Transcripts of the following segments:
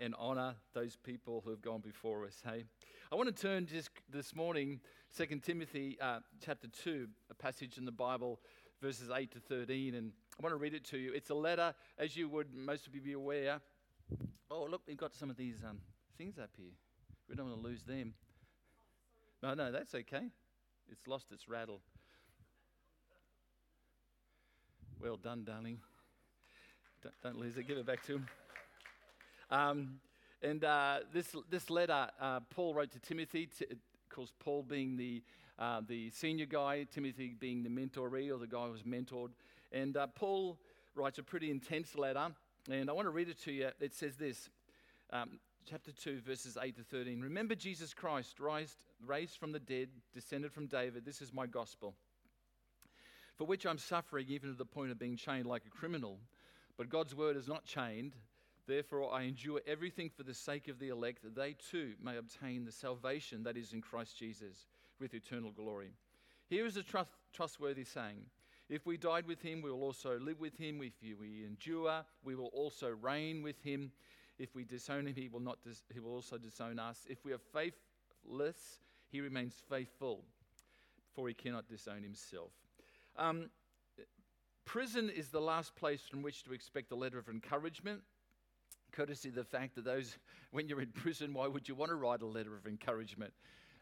and honor those people who have gone before us. Hey, I want to turn just this morning, 2 Timothy uh, chapter 2, a passage in the Bible, verses 8 to 13, and I want to read it to you. It's a letter, as you would most of you be aware. Oh, look, we've got some of these um, things up here. We don't want to lose them. No, no, that's okay. It's lost its rattle. Well done, darling. Don't, don't lose it. Give it back to him. Um, and uh, this, this letter, uh, Paul wrote to Timothy, t- of course, Paul being the, uh, the senior guy, Timothy being the mentoree or the guy who was mentored. And uh, Paul writes a pretty intense letter, and I want to read it to you. It says this um, chapter 2, verses 8 to 13. Remember Jesus Christ, raised, raised from the dead, descended from David. This is my gospel, for which I'm suffering even to the point of being chained like a criminal. But God's word is not chained. Therefore, I endure everything for the sake of the elect, that they too may obtain the salvation that is in Christ Jesus with eternal glory. Here is a trust, trustworthy saying If we died with him, we will also live with him. If we endure, we will also reign with him. If we disown him, he will, not dis- he will also disown us. If we are faithless, he remains faithful, for he cannot disown himself. Um, prison is the last place from which to expect a letter of encouragement courtesy of the fact that those, when you're in prison, why would you want to write a letter of encouragement?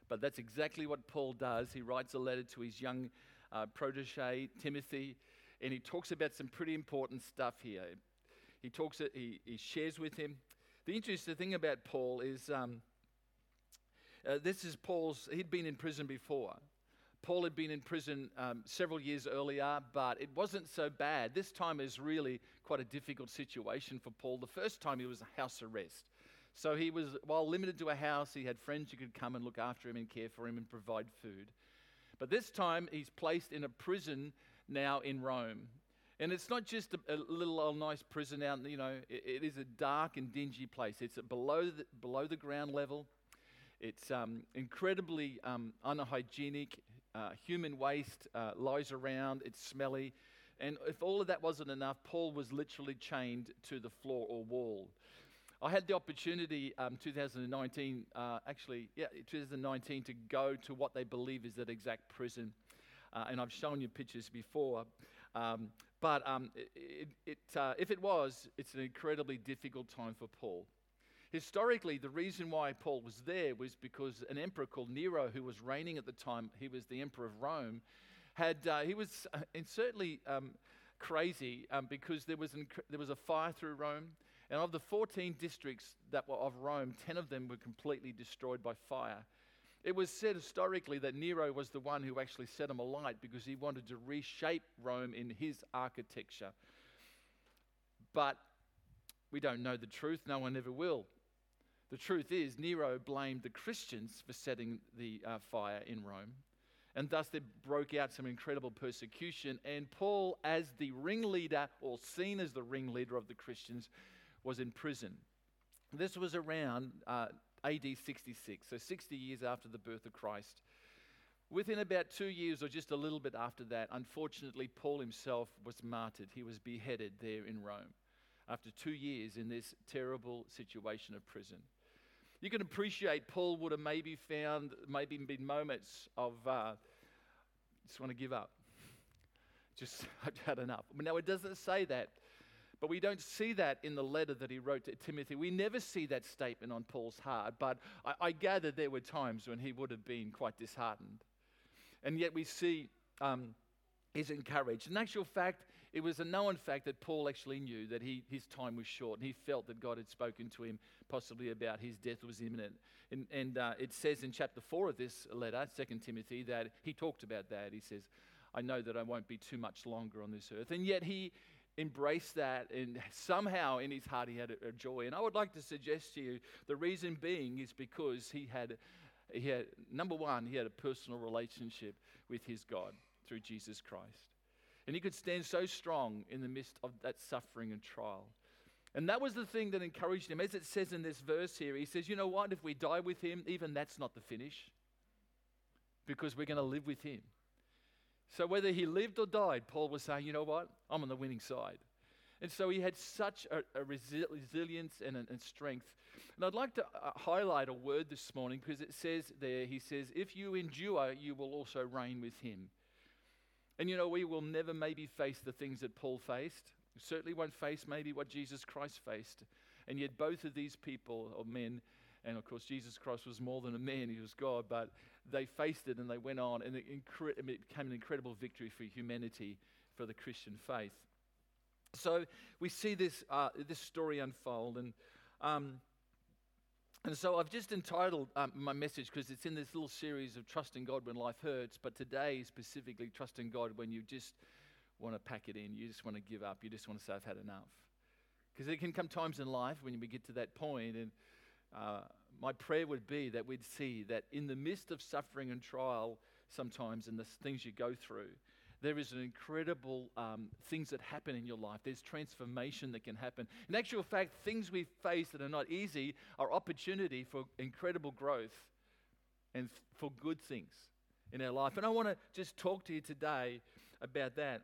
But that's exactly what Paul does. He writes a letter to his young uh, protege, Timothy, and he talks about some pretty important stuff here. He talks, he, he shares with him. The interesting thing about Paul is um, uh, this is Paul's, he'd been in prison before. Paul had been in prison um, several years earlier, but it wasn't so bad. This time is really quite a difficult situation for Paul. The first time he was house arrest. So he was, while limited to a house, he had friends who could come and look after him and care for him and provide food. But this time he's placed in a prison now in Rome. And it's not just a, a little old nice prison out, you know, it, it is a dark and dingy place. It's below the, below the ground level. It's um, incredibly um, unhygienic. Uh, human waste uh, lies around, it's smelly. And if all of that wasn't enough, Paul was literally chained to the floor or wall. I had the opportunity, um, 2019, uh, actually, yeah, 2019, to go to what they believe is that exact prison. Uh, and I've shown you pictures before. Um, but um, it, it, uh, if it was, it's an incredibly difficult time for Paul. Historically, the reason why Paul was there was because an emperor called Nero, who was reigning at the time, he was the emperor of Rome, had uh, he was uh, and certainly um, crazy um, because there was, there was a fire through Rome, and of the 14 districts that were of Rome, 10 of them were completely destroyed by fire. It was said historically that Nero was the one who actually set them alight because he wanted to reshape Rome in his architecture. But we don't know the truth, no one ever will. The truth is, Nero blamed the Christians for setting the uh, fire in Rome. And thus there broke out some incredible persecution. And Paul, as the ringleader, or seen as the ringleader of the Christians, was in prison. This was around uh, AD 66, so 60 years after the birth of Christ. Within about two years, or just a little bit after that, unfortunately, Paul himself was martyred. He was beheaded there in Rome after two years in this terrible situation of prison. You can appreciate Paul would have maybe found, maybe been moments of, uh, just want to give up. Just, I've had enough. Now, it doesn't say that, but we don't see that in the letter that he wrote to Timothy. We never see that statement on Paul's heart, but I, I gather there were times when he would have been quite disheartened. And yet we see um, encouraged. In actual fact, it was a known fact that Paul actually knew that he, his time was short and he felt that God had spoken to him possibly about his death was imminent. And, and uh, it says in chapter 4 of this letter, 2 Timothy, that he talked about that. He says, I know that I won't be too much longer on this earth. And yet he embraced that and somehow in his heart he had a, a joy. And I would like to suggest to you the reason being is because he had, he had, number one, he had a personal relationship with his God through Jesus Christ. And he could stand so strong in the midst of that suffering and trial. And that was the thing that encouraged him. As it says in this verse here, he says, You know what? If we die with him, even that's not the finish, because we're going to live with him. So whether he lived or died, Paul was saying, You know what? I'm on the winning side. And so he had such a, a resi- resilience and, and strength. And I'd like to uh, highlight a word this morning because it says there, he says, if you endure, you will also reign with him. And you know, we will never maybe face the things that Paul faced. We certainly won't face maybe what Jesus Christ faced. And yet, both of these people, or men, and of course, Jesus Christ was more than a man, he was God, but they faced it and they went on, and it, incre- it became an incredible victory for humanity, for the Christian faith. So we see this, uh, this story unfold, and, um, and so I've just entitled um, my message because it's in this little series of trusting God when life hurts, but today specifically trusting God when you just want to pack it in, you just want to give up, you just want to say, I've had enough. Because there can come times in life when we get to that point, and uh, my prayer would be that we'd see that in the midst of suffering and trial, sometimes, and the things you go through, there is an incredible um, things that happen in your life. There's transformation that can happen. In actual fact, things we face that are not easy are opportunity for incredible growth and for good things in our life. And I want to just talk to you today about that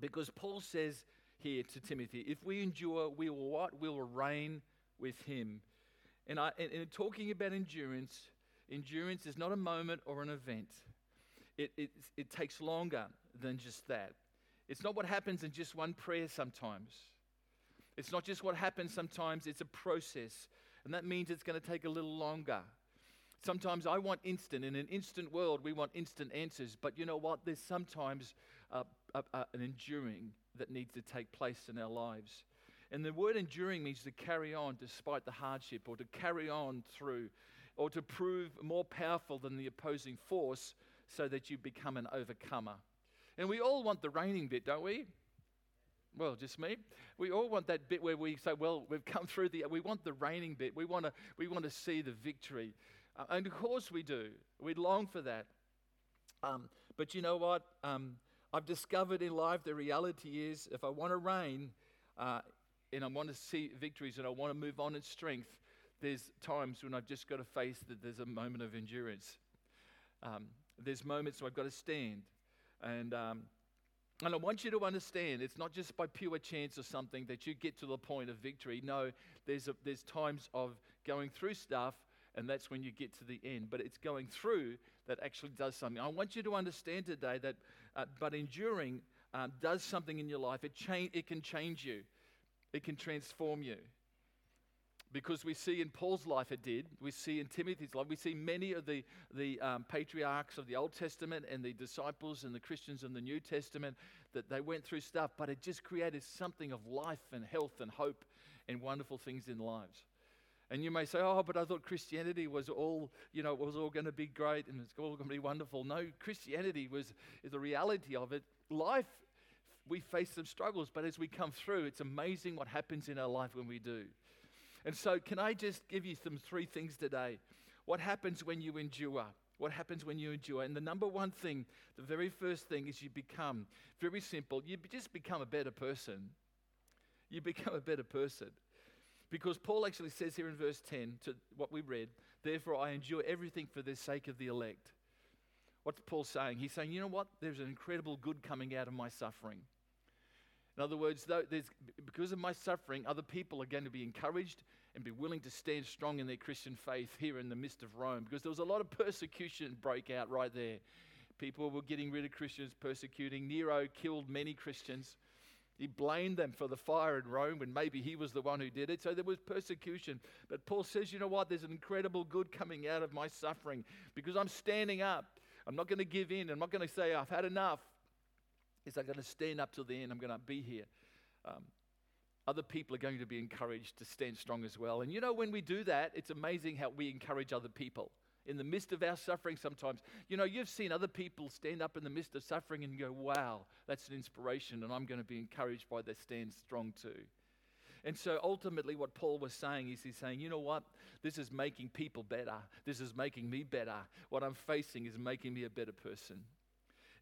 because Paul says here to Timothy, if we endure, we will what? We will reign with him. And, I, and, and talking about endurance, endurance is not a moment or an event. It, it, it takes longer than just that. It's not what happens in just one prayer sometimes. It's not just what happens sometimes, it's a process. And that means it's going to take a little longer. Sometimes I want instant. In an instant world, we want instant answers. But you know what? There's sometimes an enduring that needs to take place in our lives. And the word enduring means to carry on despite the hardship or to carry on through or to prove more powerful than the opposing force so that you become an overcomer. And we all want the reigning bit, don't we? Well, just me. We all want that bit where we say, well, we've come through the, we want the reigning bit. We want to, we want to see the victory. Uh, and of course we do. We long for that. Um, but you know what? Um, I've discovered in life the reality is if I want to reign, uh, and I want to see victories and I want to move on in strength, there's times when I've just got to face that there's a moment of endurance. Um, there's moments where I've got to stand. And, um, and I want you to understand it's not just by pure chance or something that you get to the point of victory. No, there's, a, there's times of going through stuff, and that's when you get to the end. But it's going through that actually does something. I want you to understand today that, uh, but enduring uh, does something in your life. It, cha- it can change you it can transform you. Because we see in Paul's life it did. We see in Timothy's life. We see many of the, the um, patriarchs of the Old Testament and the disciples and the Christians in the New Testament that they went through stuff, but it just created something of life and health and hope and wonderful things in lives. And you may say, oh, but I thought Christianity was all, you know, was all going to be great and it's all going to be wonderful. No, Christianity was is the reality of it. Life we face some struggles, but as we come through, it's amazing what happens in our life when we do. And so, can I just give you some three things today? What happens when you endure? What happens when you endure? And the number one thing, the very first thing is you become very simple, you just become a better person. You become a better person. Because Paul actually says here in verse 10 to what we read, therefore I endure everything for the sake of the elect. What's Paul saying? He's saying, you know what? There's an incredible good coming out of my suffering. In other words, because of my suffering, other people are going to be encouraged and be willing to stand strong in their Christian faith here in the midst of Rome. Because there was a lot of persecution break out right there. People were getting rid of Christians, persecuting. Nero killed many Christians. He blamed them for the fire in Rome when maybe he was the one who did it. So there was persecution. But Paul says, you know what? There's an incredible good coming out of my suffering because I'm standing up. I'm not going to give in. I'm not going to say, I've had enough. Is I'm going to stand up till the end. I'm going to be here. Um, other people are going to be encouraged to stand strong as well. And you know, when we do that, it's amazing how we encourage other people. In the midst of our suffering, sometimes, you know, you've seen other people stand up in the midst of suffering and go, wow, that's an inspiration, and I'm going to be encouraged by their stand strong too. And so ultimately, what Paul was saying is he's saying, you know what? This is making people better. This is making me better. What I'm facing is making me a better person.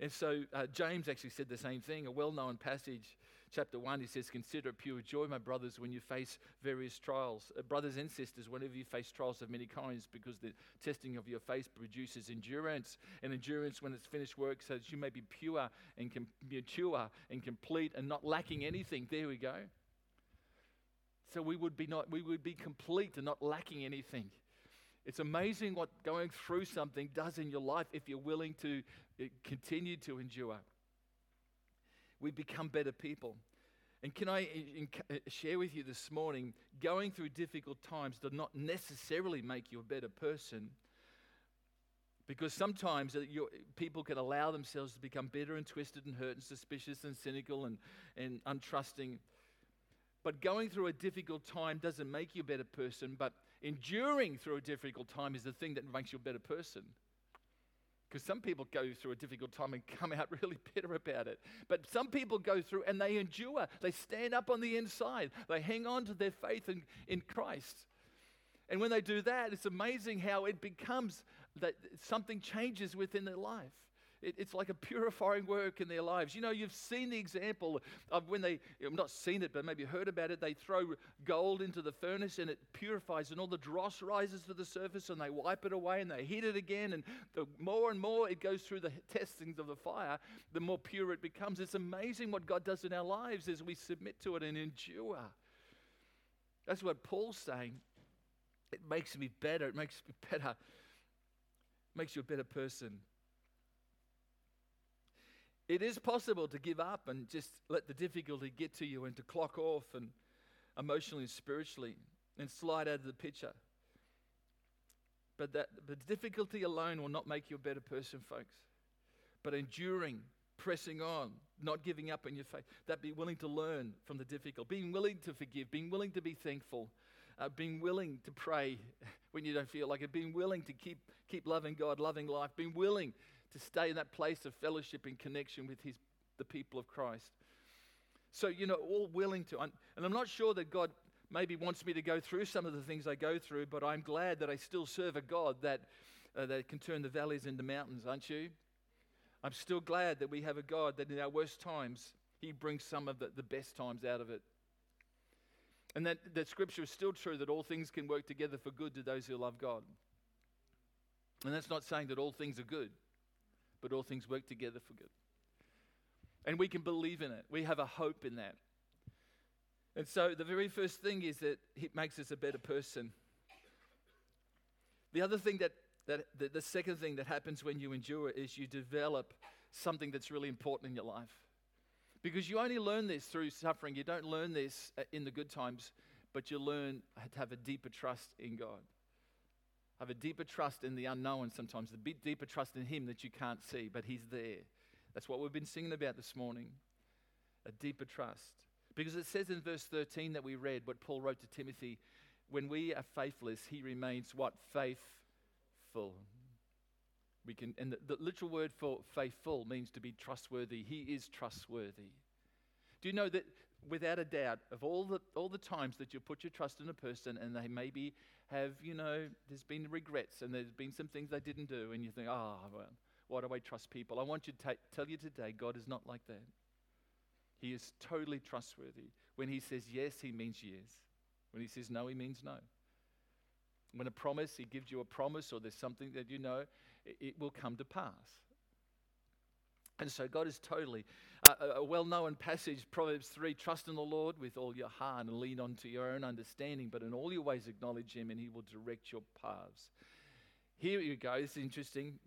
And so uh, James actually said the same thing, a well known passage. chapter 1, he says, Consider it pure joy, my brothers, when you face various trials. Uh, brothers and sisters, whenever you face trials of many kinds, because the testing of your faith produces endurance. And endurance, when it's finished work, so that you may be pure and com- mature and complete and not lacking anything. There we go. So we would be not we would be complete and not lacking anything. It's amazing what going through something does in your life if you're willing to uh, continue to endure. We become better people. And can I uh, share with you this morning, going through difficult times does not necessarily make you a better person. Because sometimes uh, people can allow themselves to become bitter and twisted and hurt and suspicious and cynical and, and untrusting. But going through a difficult time doesn't make you a better person, but enduring through a difficult time is the thing that makes you a better person. Because some people go through a difficult time and come out really bitter about it. But some people go through and they endure. They stand up on the inside. They hang on to their faith in, in Christ. And when they do that, it's amazing how it becomes that something changes within their life. It, it's like a purifying work in their lives. You know, you've seen the example of when they, I've not seen it, but maybe heard about it, they throw gold into the furnace and it purifies, and all the dross rises to the surface, and they wipe it away and they heat it again. And the more and more it goes through the testings of the fire, the more pure it becomes. It's amazing what God does in our lives as we submit to it and endure. That's what Paul's saying. It makes me better. It makes me better. It makes you a better person. It is possible to give up and just let the difficulty get to you and to clock off and emotionally and spiritually and slide out of the picture. But that but difficulty alone will not make you a better person, folks. But enduring, pressing on, not giving up in your faith, that be willing to learn from the difficult, being willing to forgive, being willing to be thankful, uh, being willing to pray when you don't feel like it, being willing to keep, keep loving God, loving life, being willing to stay in that place of fellowship and connection with his, the people of Christ. So, you know, all willing to. And I'm not sure that God maybe wants me to go through some of the things I go through, but I'm glad that I still serve a God that, uh, that can turn the valleys into mountains, aren't you? I'm still glad that we have a God that in our worst times, He brings some of the, the best times out of it. And that, that scripture is still true that all things can work together for good to those who love God. And that's not saying that all things are good but all things work together for good. And we can believe in it. We have a hope in that. And so the very first thing is that it makes us a better person. The other thing that, that the, the second thing that happens when you endure is you develop something that's really important in your life. Because you only learn this through suffering. You don't learn this uh, in the good times, but you learn to have a deeper trust in God have a deeper trust in the unknown sometimes, a bit deeper trust in Him that you can't see, but He's there. That's what we've been singing about this morning. A deeper trust. Because it says in verse 13 that we read, what Paul wrote to Timothy, when we are faithless, he remains what? Faithful. We can, and the, the literal word for faithful means to be trustworthy. He is trustworthy. Do you know that without a doubt, of all the, all the times that you put your trust in a person and they maybe have, you know, there's been regrets and there's been some things they didn't do, and you think, oh, well, why do I trust people? I want you to tell you today, God is not like that. He is totally trustworthy. When He says yes, He means yes. When He says no, He means no. When a promise, He gives you a promise, or there's something that you know, it, it will come to pass. And so God is totally a well known passage, Proverbs 3 Trust in the Lord with all your heart and lean on to your own understanding, but in all your ways acknowledge Him and He will direct your paths. Here you go, it's interesting.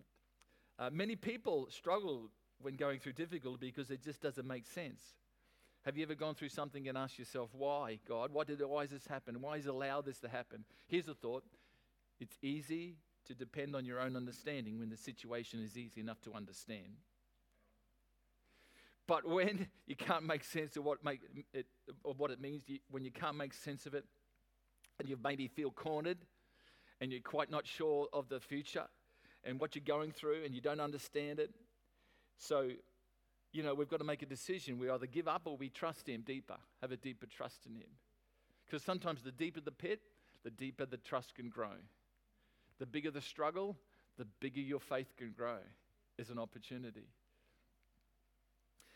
Uh, many people struggle when going through difficulty because it just doesn't make sense. Have you ever gone through something and asked yourself, why, God? Why, did, why has this happen? Why has allowed this to happen? Here's a thought it's easy to depend on your own understanding when the situation is easy enough to understand. But when you can't make sense of what, make it, of what it means, when you can't make sense of it, and you maybe feel cornered, and you're quite not sure of the future and what you're going through, and you don't understand it. So, you know, we've got to make a decision. We either give up or we trust Him deeper, have a deeper trust in Him. Because sometimes the deeper the pit, the deeper the trust can grow. The bigger the struggle, the bigger your faith can grow as an opportunity.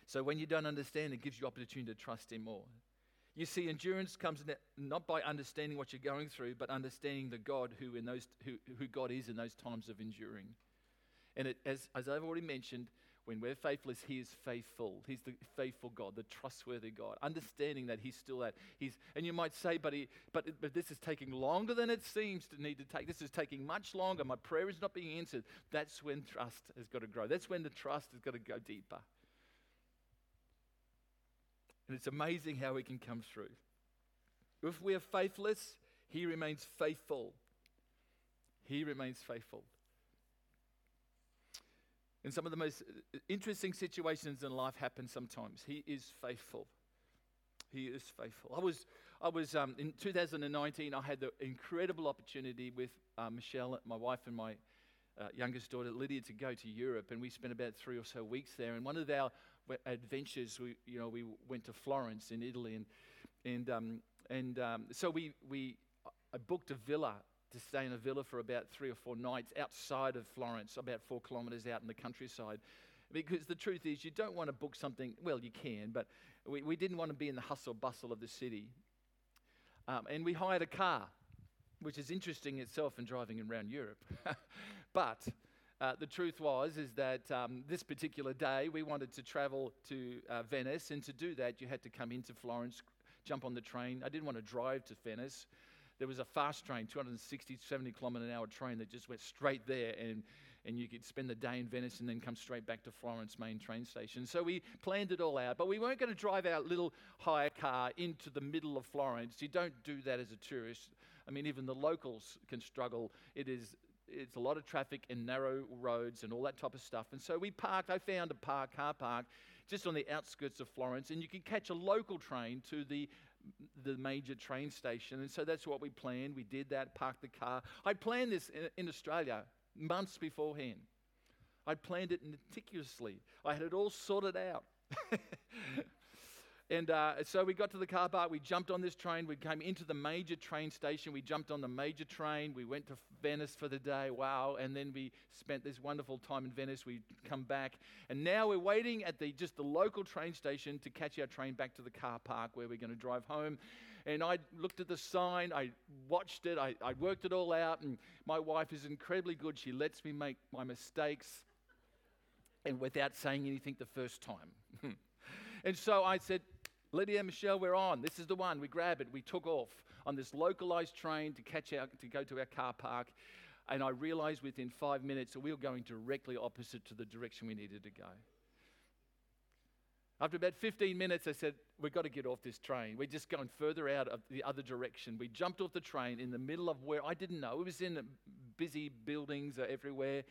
So when you don't understand, it gives you opportunity to trust Him more. You see, endurance comes not by understanding what you're going through, but understanding the God who, in those, who, who God is in those times of enduring. And it, as, as I've already mentioned, when we're faithless, He is faithful. He's the faithful God, the trustworthy God. Understanding that He's still that. He's, and you might say, but, he, but, but this is taking longer than it seems to need to take. This is taking much longer. My prayer is not being answered. That's when trust has got to grow. That's when the trust has got to go deeper. And it's amazing how he can come through. If we are faithless, He remains faithful. He remains faithful. And some of the most interesting situations in life happen sometimes. He is faithful. He is faithful. I was, I was um, in 2019. I had the incredible opportunity with uh, Michelle, my wife, and my uh, youngest daughter Lydia to go to Europe, and we spent about three or so weeks there. And one of our adventures, we, you know, we went to Florence in Italy, and and um, and um, so we we I booked a villa to stay in a villa for about three or four nights outside of Florence, about four kilometres out in the countryside. Because the truth is, you don't want to book something, well, you can, but we, we didn't want to be in the hustle bustle of the city. Um, and we hired a car, which is interesting itself in driving around Europe. but uh, the truth was is that um, this particular day we wanted to travel to uh, Venice, and to do that you had to come into Florence, jump on the train. I didn't want to drive to Venice. There was a fast train, 260, 70 kilometre an hour train that just went straight there, and and you could spend the day in Venice and then come straight back to Florence main train station. So we planned it all out, but we weren't going to drive our little hire car into the middle of Florence. You don't do that as a tourist. I mean, even the locals can struggle. It is it's a lot of traffic and narrow roads and all that type of stuff. And so we parked, I found a park, car park just on the outskirts of Florence, and you can catch a local train to the the major train station. And so that's what we planned. We did that, parked the car. I planned this in, in Australia months beforehand. I planned it meticulously. I had it all sorted out. And uh, so we got to the car park, we jumped on this train, we came into the major train station, we jumped on the major train, we went to Venice for the day, wow, and then we spent this wonderful time in Venice, we come back, and now we're waiting at the just the local train station to catch our train back to the car park where we're going to drive home. And I looked at the sign, I watched it, I, I worked it all out, and my wife is incredibly good. She lets me make my mistakes and without saying anything the first time. and so I said, Lydia and Michelle, we're on. This is the one. We grab it. We took off on this localized train to catch our, to go to our car park. And I realized within five minutes that we were going directly opposite to the direction we needed to go. After about 15 minutes, I said, We've got to get off this train. We're just going further out of the other direction. We jumped off the train in the middle of where I didn't know. It was in busy buildings everywhere.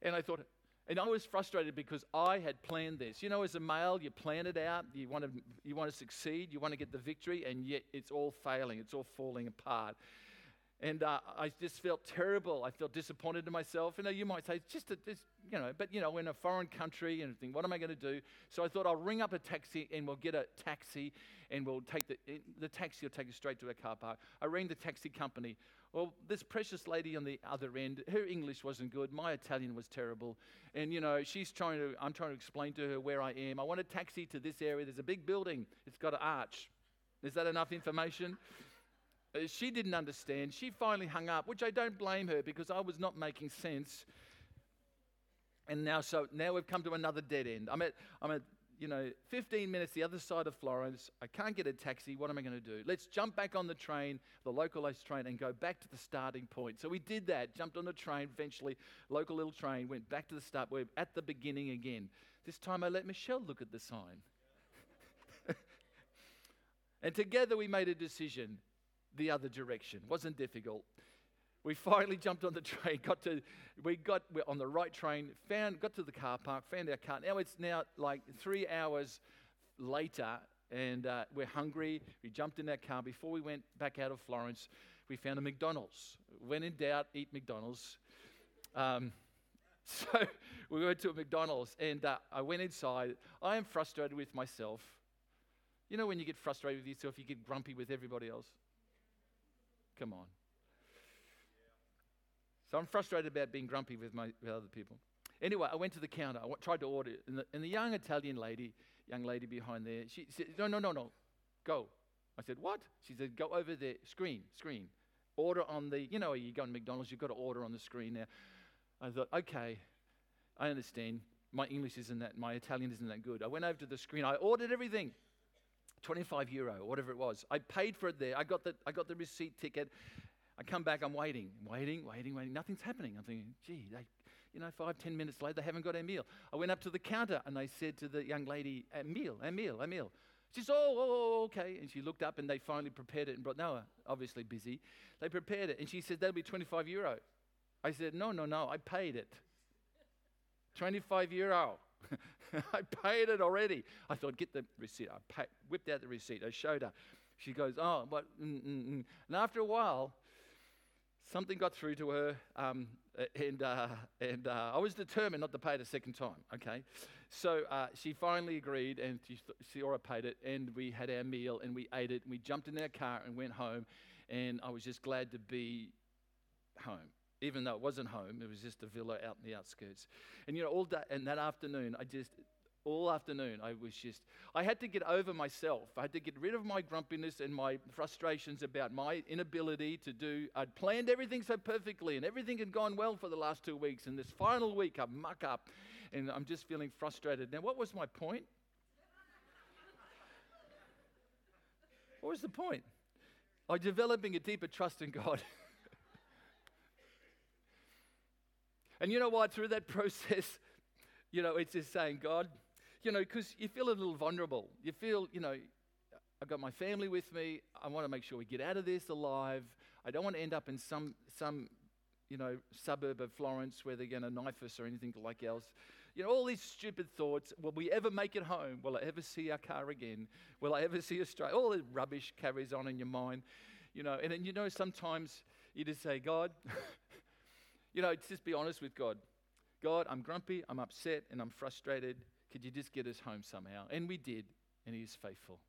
And I thought, and I was frustrated because I had planned this. You know, as a male, you plan it out, you want to, you want to succeed, you want to get the victory, and yet it's all failing, it's all falling apart. And uh, I just felt terrible. I felt disappointed in myself. You know, you might say, just, a, you know, but you know, in a foreign country and think, what am I going to do? So I thought I'll ring up a taxi and we'll get a taxi and we'll take the, the taxi will take us straight to a car park. I rang the taxi company. Well, this precious lady on the other end, her English wasn't good. My Italian was terrible. And, you know, she's trying to, I'm trying to explain to her where I am. I want a taxi to this area. There's a big building, it's got an arch. Is that enough information? Uh, she didn't understand. She finally hung up, which I don't blame her because I was not making sense. And now, so now we've come to another dead end. I'm at, I'm at you know, 15 minutes the other side of Florence. I can't get a taxi. What am I going to do? Let's jump back on the train, the localized train, and go back to the starting point. So we did that, jumped on the train, eventually, local little train, went back to the start. We're at the beginning again. This time I let Michelle look at the sign. and together we made a decision the other direction. Wasn't difficult we finally jumped on the train, got to, we got on the right train, found, got to the car park, found our car. Now it's now like three hours later, and uh, we're hungry. We jumped in our car. Before we went back out of Florence, we found a McDonald's. When in doubt, eat McDonald's. Um, so we went to a McDonald's, and uh, I went inside. I am frustrated with myself. You know, when you get frustrated with yourself, you get grumpy with everybody else. Come on. So I'm frustrated about being grumpy with, my, with other people. Anyway, I went to the counter. I tried to order, and the, and the young Italian lady, young lady behind there. She said, No, no, no, no, go. I said, What? She said, Go over there, screen, screen. Order on the, you know, you go to McDonald's, you've got to order on the screen now. I thought, Okay, I understand. My English isn't that, my Italian isn't that good. I went over to the screen, I ordered everything. 25 euro, whatever it was. I paid for it there. I got the, I got the receipt ticket. I come back, I'm waiting, waiting, waiting, waiting. Nothing's happening. I'm thinking, gee, they, you know, five, ten minutes later, they haven't got our meal. I went up to the counter and they said to the young lady, a meal, a meal, a meal. She said, oh, oh, oh, okay. And she looked up and they finally prepared it and brought, no, obviously busy. They prepared it and she said, that'll be 25 euro. I said, no, no, no, I paid it. 25 euro. I paid it already. I thought, get the receipt. I paid, whipped out the receipt. I showed her. She goes, oh, but, mm, mm, mm. and after a while, something got through to her, um, and, uh, and uh, I was determined not to pay it a second time, okay? So uh, she finally agreed, and she, she already paid it, and we had our meal, and we ate it, and we jumped in our car and went home, and I was just glad to be home. Even though it wasn't home, it was just a villa out in the outskirts. And you know, all day, and that afternoon, I just, all afternoon i was just i had to get over myself. I had to get rid of my grumpiness and my frustrations about my inability to do i'd planned everything so perfectly and everything had gone well for the last two weeks. And this final week i muck up and i'm just feeling frustrated. Now what was my point? What was the point? I'm developing a deeper trust in god. And you know what through that process you know, it's just saying, God, you know, because you feel a little vulnerable. You feel, you know, I've got my family with me. I want to make sure we get out of this alive. I don't want to end up in some, some you know, suburb of Florence where they're going to knife us or anything like else. You know, all these stupid thoughts. Will we ever make it home? Will I ever see our car again? Will I ever see Australia? All the rubbish carries on in your mind. You know, and, and you know, sometimes you just say, God, you know, just be honest with God. God, I'm grumpy, I'm upset, and I'm frustrated. Could you just get us home somehow? And we did, and He is faithful.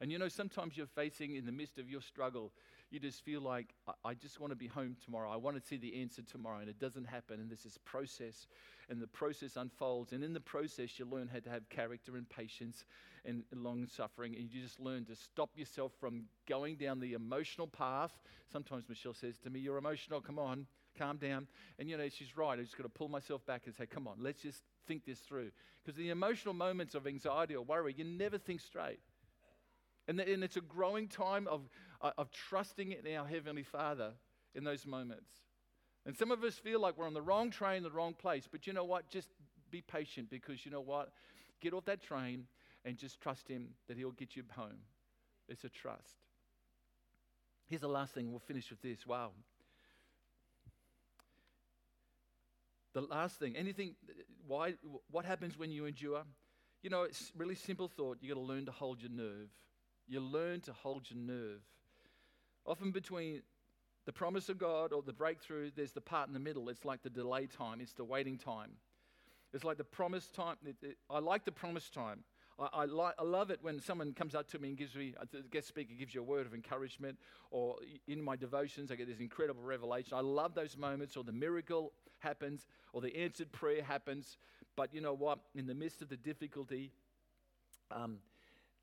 And you know, sometimes you're facing in the midst of your struggle, you just feel like, I, just want to be home tomorrow. I want to see the answer tomorrow. And it doesn't happen. And there's this process, and the process unfolds. And in the process, you learn how to have character and patience and long suffering. And you just learn to stop yourself from going down the emotional path. Sometimes Michelle says to me, You're emotional, come on calm down. And you know, she's right. I just got to pull myself back and say, come on, let's just think this through. Because the emotional moments of anxiety or worry, you never think straight. And, the, and it's a growing time of, uh, of trusting in our Heavenly Father in those moments. And some of us feel like we're on the wrong train, the wrong place. But you know what? Just be patient because you know what? Get off that train and just trust Him that He'll get you home. It's a trust. Here's the last thing. We'll finish with this. Wow. The last thing, anything, why, what happens when you endure? You know, it's really simple thought. You've got to learn to hold your nerve. You learn to hold your nerve. Often between the promise of God or the breakthrough, there's the part in the middle. It's like the delay time, it's the waiting time. It's like the promise time. It, it, I like the promise time. I, I, li- I, love it when someone comes up to me and gives me, a guest speaker gives you a word of encouragement, or in my devotions, I get this incredible revelation. I love those moments, or the miracle happens, or the answered prayer happens. But you know what? In the midst of the difficulty, um,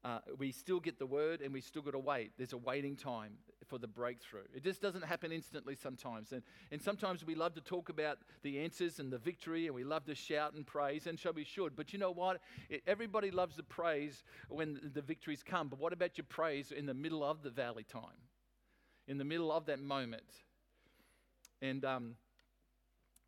uh, we still get the word and we still got to wait. There's a waiting time for the breakthrough. It just doesn't happen instantly sometimes. And, and sometimes we love to talk about the answers and the victory and we love to shout and praise, and so we should. But you know what? It, everybody loves the praise when the victories come. But what about your praise in the middle of the valley time? In the middle of that moment? And, um,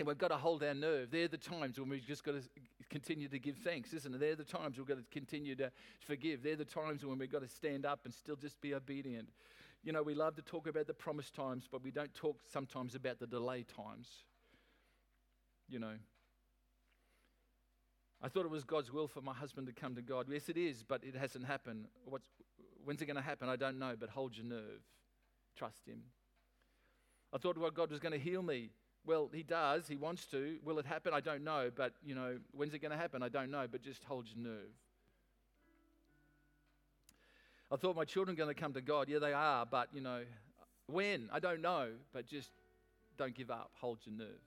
and we've got to hold our nerve. They're the times when we've just got to continue to give thanks, isn't it? They're the times we've got to continue to forgive. They're the times when we've got to stand up and still just be obedient. You know, we love to talk about the promised times, but we don't talk sometimes about the delay times. You know, I thought it was God's will for my husband to come to God. Yes, it is, but it hasn't happened. What's, when's it going to happen? I don't know, but hold your nerve. Trust Him. I thought well, God was going to heal me. Well, He does. He wants to. Will it happen? I don't know, but, you know, when's it going to happen? I don't know, but just hold your nerve. I thought my children are going to come to God. Yeah, they are, but you know, when? I don't know, but just don't give up. Hold your nerve.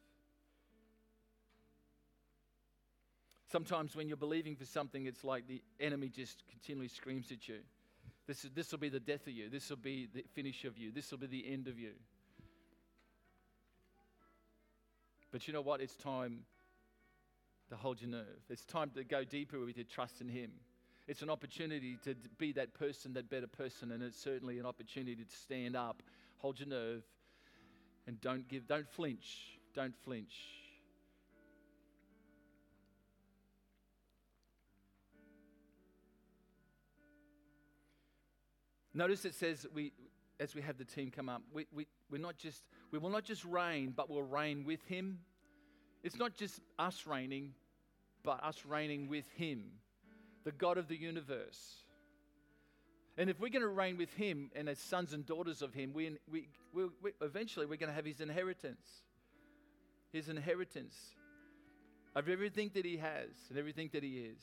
Sometimes when you're believing for something, it's like the enemy just continually screams at you. This, this will be the death of you. This will be the finish of you. This will be the end of you. But you know what? It's time to hold your nerve. It's time to go deeper with your trust in Him. It's an opportunity to be that person, that better person, and it's certainly an opportunity to stand up, hold your nerve, and don't give, don't flinch, don't flinch. Notice it says we, as we have the team come up, we, we, we're not just, we will not just reign, but we'll reign with him. It's not just us reigning, but us reigning with him, the God of the universe. And if we're going to reign with him and as sons and daughters of him, we, we, we, we eventually we're going to have his inheritance. His inheritance of everything that he has and everything that he is.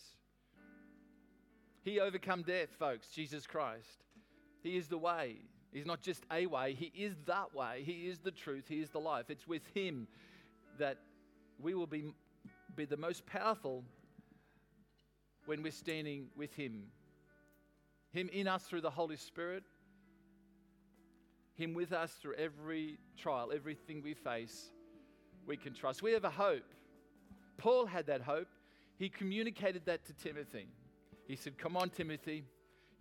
He overcome death, folks, Jesus Christ. He is the way. He's not just a way, He is that way. He is the truth. He is the life. It's with Him that we will be, be the most powerful when we're standing with Him. Him in us through the Holy Spirit, Him with us through every trial, everything we face, we can trust. We have a hope. Paul had that hope. He communicated that to Timothy. He said, Come on, Timothy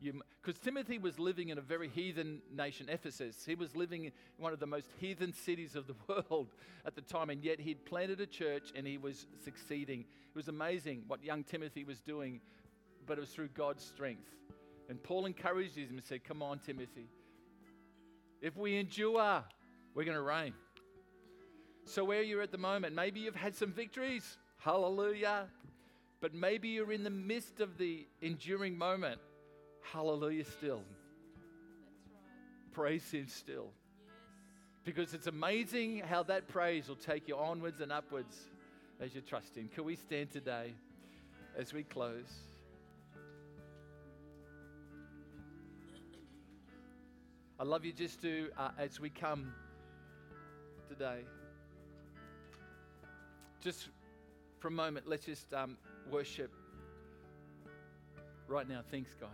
because Timothy was living in a very heathen nation, Ephesus. He was living in one of the most heathen cities of the world at the time, and yet he'd planted a church and he was succeeding. It was amazing what young Timothy was doing, but it was through God's strength. And Paul encouraged him and said, Come on, Timothy. If we endure, we're going to reign. So, where you're at the moment, maybe you've had some victories. Hallelujah. But maybe you're in the midst of the enduring moment hallelujah still. Praise Him still. Because it's amazing how that praise will take you onwards and upwards as you trust Him. Can we stand today as we close? I love you just to, uh, as we come today, just for a moment, let's just um, worship right now. Thanks, guys.